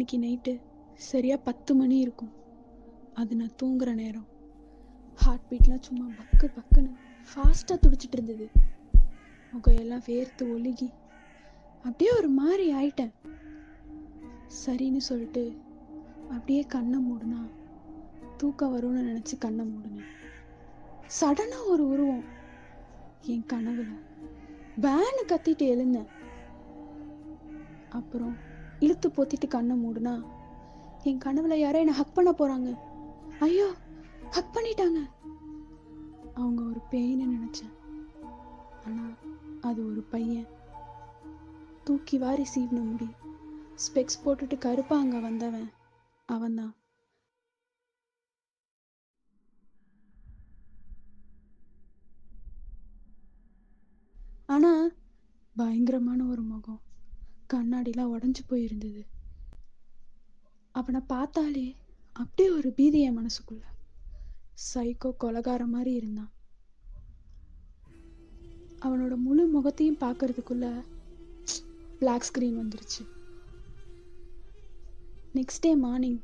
அன்னைக்கு நைட்டு சரியாக பத்து மணி இருக்கும். அது நான் தூங்குற நேரம். ஹார்ட் பீட்லாம் சும்மா பக்கு பக்குன்னு ஃபாஸ்ட்டாக துடிச்சிட்டு இருந்தது. முகையெல்லாம் வேர்த்து ஒழுகி. அப்படியே ஒரு மாதிரி ஆயிட்டேன். சரின்னு சொல்லிட்டு அப்படியே கண்ணை மூடுனா தூக்கம் வரும்னு நினச்சி கண்ணை மூடினேன். சடனாக ஒரு உருவம். என் கனவுல பேனு கத்திட்டு எழுந்தேன். அப்புறம் இழுத்து போத்திட்டு கண்ணை மூடுனா என் கனவுல யாரோ என்னை ஹக் பண்ண போறாங்க. ஐயோ ஹக் பண்ணிட்டாங்க. அவங்க ஒரு பேய்னு நினைச்சேன். ஆனா அது ஒரு பையன். தூக்கி வாரி சீவின முடி. ஸ்பெக்ஸ் போட்டுட்டு கருப்பா அங்க வந்தவன் அவன்தான். ஆனா பயங்கரமான ஒரு முகம். கண்ணாடிலாம் உடஞ்சி போயிருந்தது. அவனை பார்த்தாலே அப்படியே ஒரு பீதி என் மனசுக்குள்ள. சைக்கோ கொலகார மாதிரி இருந்தான். அவனோட முழு முகத்தையும் பார்க்கறதுக்குள்ள பிளாக் ஸ்க்ரீன் வந்துருச்சு. நெக்ஸ்ட் டே மார்னிங்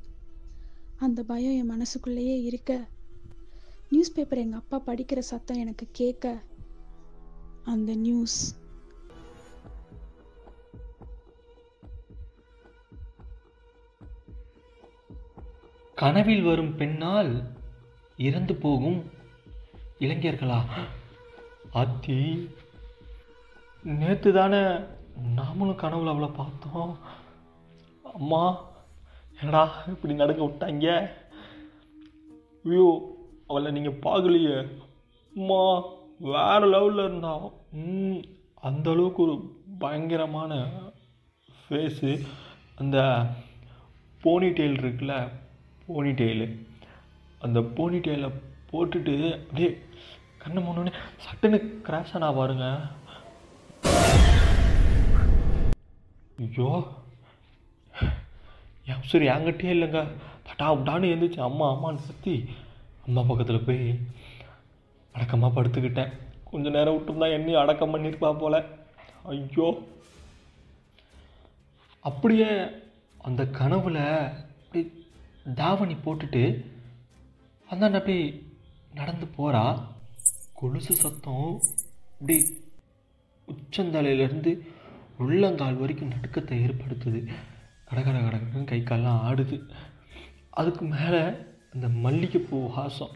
அந்த பயம் என் மனசுக்குள்ளேயே இருக்க நியூஸ் பேப்பர் எங்கள் அப்பா படிக்கிற சத்தம் எனக்கு கேட்க அந்த நியூஸ் கனவில் வரும் பெண்ணால் இறந்து போகும் இளைஞர்களா? அத்தி நேற்று தானே நாமளும் கனவுல அவளை பார்த்தோம். அம்மா என்னடா இப்படி நடக்க விட்டாங்க? ஐயோ அவளை நீங்கள் பார்க்கலையே. அம்மா வேற லெவலில் இருந்தா. அந்த அளவுக்கு ஒரு பயங்கரமான ஃபேஸு அந்த போனி டெயில் இருக்குல்ல போனி டெய்லு அந்த போனி டெயிலை போட்டுட்டு அப்படியே கண்ணை முன்னே சட்டுன்னு கிராஷ் ஆனா பாருங்க. ஐயோ. என் சரி என்கிட்டே இல்லைங்க. பட்டா விட்டான்னு எழுந்துச்சு அம்மா அம்மான்னு சத்தி அம்மா பக்கத்தில் போய் அடக்கமாக படுத்துக்கிட்டேன். கொஞ்சம் நேரம் விட்டுருந்தா என்னையும் அடக்கம் பண்ணியிருப்பா போல. ஐயோ. அப்படியே அந்த கனவில் அப்படியே தாவணி போட்டுட்டு அந்தாண்ட அப்படி நடந்து போகிறா கொலுசு சத்தம் இப்படி உச்சந்தலையிலேருந்து உள்ளங்கால் வரைக்கும் நடுக்கத்தை ஏற்படுத்துது. கடகட கடகடன் கை காலெலாம் ஆடுது. அதுக்கு மேலே அந்த மல்லிகைப்பூ வாசம்.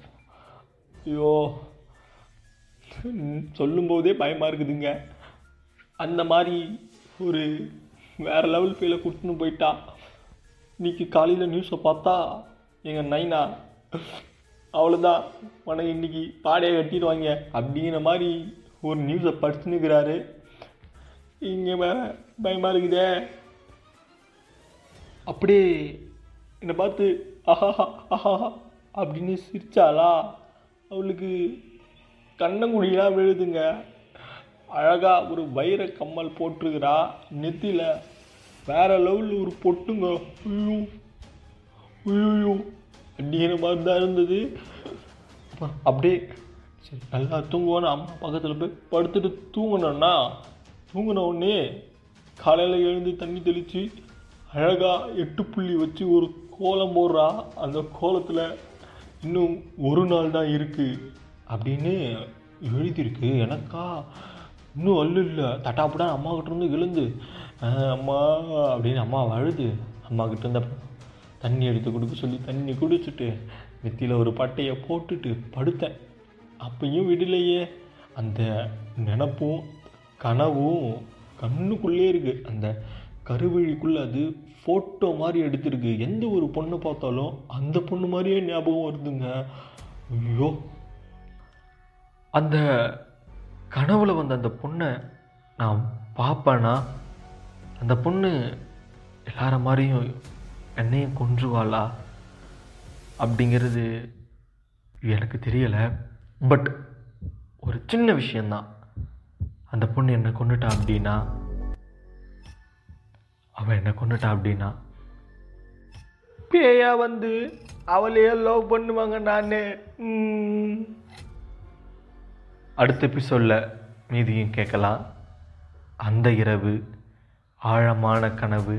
ஐயோ சொல்லும்போதே பயமாக இருக்குதுங்க. அந்த மாதிரி ஒரு வேறு லெவல் ஃபீலை கொடுத்துன்னு போயிட்டா. இன்னைக்கு காலையில் நியூஸை பார்த்தா எங்கள் நைனா அவ்வளோதான் உனக்கு இன்றைக்கி பாடையை கட்டிடுவாங்க அப்படிங்கிற மாதிரி ஒரு நியூஸை படிச்சுன்னுக்கிறாரு இங்கே பயமாக இருக்குதே. அப்படியே என்னை பார்த்து ஆஹா அஹாஹா அப்படின்னு சிரிச்சாளா? அவளுக்கு கண்ணங்குடியெலாம் விழுதுங்க. அழகாக ஒரு வைர கம்மல் போட்டிருக்கிறா. நெத்தியில் வேற லெவலில் ஒரு பொட்டுங்க. ஐயோ. ஐயோ அப்படிங்கிற மாதிரி தான் இருந்தது. அப்புறம் அப்படியே சரி நல்லா தூங்குவோன்னு அம்மா பக்கத்தில் போய் படுத்துட்டு தூங்கினோன்னா தூங்கின உடனே காலையில் எழுந்து தண்ணி தெளித்து அழகாக எட்டு புள்ளி வச்சு ஒரு கோலம் போடுறா. அந்த கோலத்தில் இன்னும் ஒரு நாள் தான் இருக்குது அப்படின்னு எழுதியிருக்கு. எனக்கா இன்னும் அல்லு இல்லை. தட்டாப்புடா அம்மா இருந்து விழுந்து அம்மா அப்படின்னு அம்மா அழுது. அம்மா கிட்ட தண்ணி எடுத்து கொடுக்க சொல்லி தண்ணி குடிச்சிட்டு நெத்தியில் ஒரு பட்டையை போட்டுட்டு படுத்தேன். அப்பையும் விடலையே. அந்த நினப்பும் கனவும் கண்ணுக்குள்ளே இருக்குது அந்த கருவழிக்குள்ளே அது ஃபோட்டோ மாதிரி எடுத்திருக்கு. எந்த ஒரு பொண்ணை பார்த்தாலும் அந்த பொண்ணு மாதிரியே ஞாபகம் வருதுங்க. ஐயோ. அந்த கனவுல வந்த அந்த பொண்ணை நான் பார்ப்பேனா? அந்த பொண்ணு எல்லார மாதிரியும் என்னையும் கொன்றுவாளா? அப்படிங்கிறது எனக்கு தெரியலை. பட் ஒரு சின்ன விஷயந்தான் அந்த பொண்ணு என்னை கொண்டுட்டா அப்படின்னா அவன் என்னை கொண்டுட்டா அப்படின்னா பேயா வந்து அவளையே லவ் பண்ணுவாங்க நான். அடுத்த எபிசோடில் மீதியும் கேட்கலாம். அந்த இரவு ஆழமான கனவு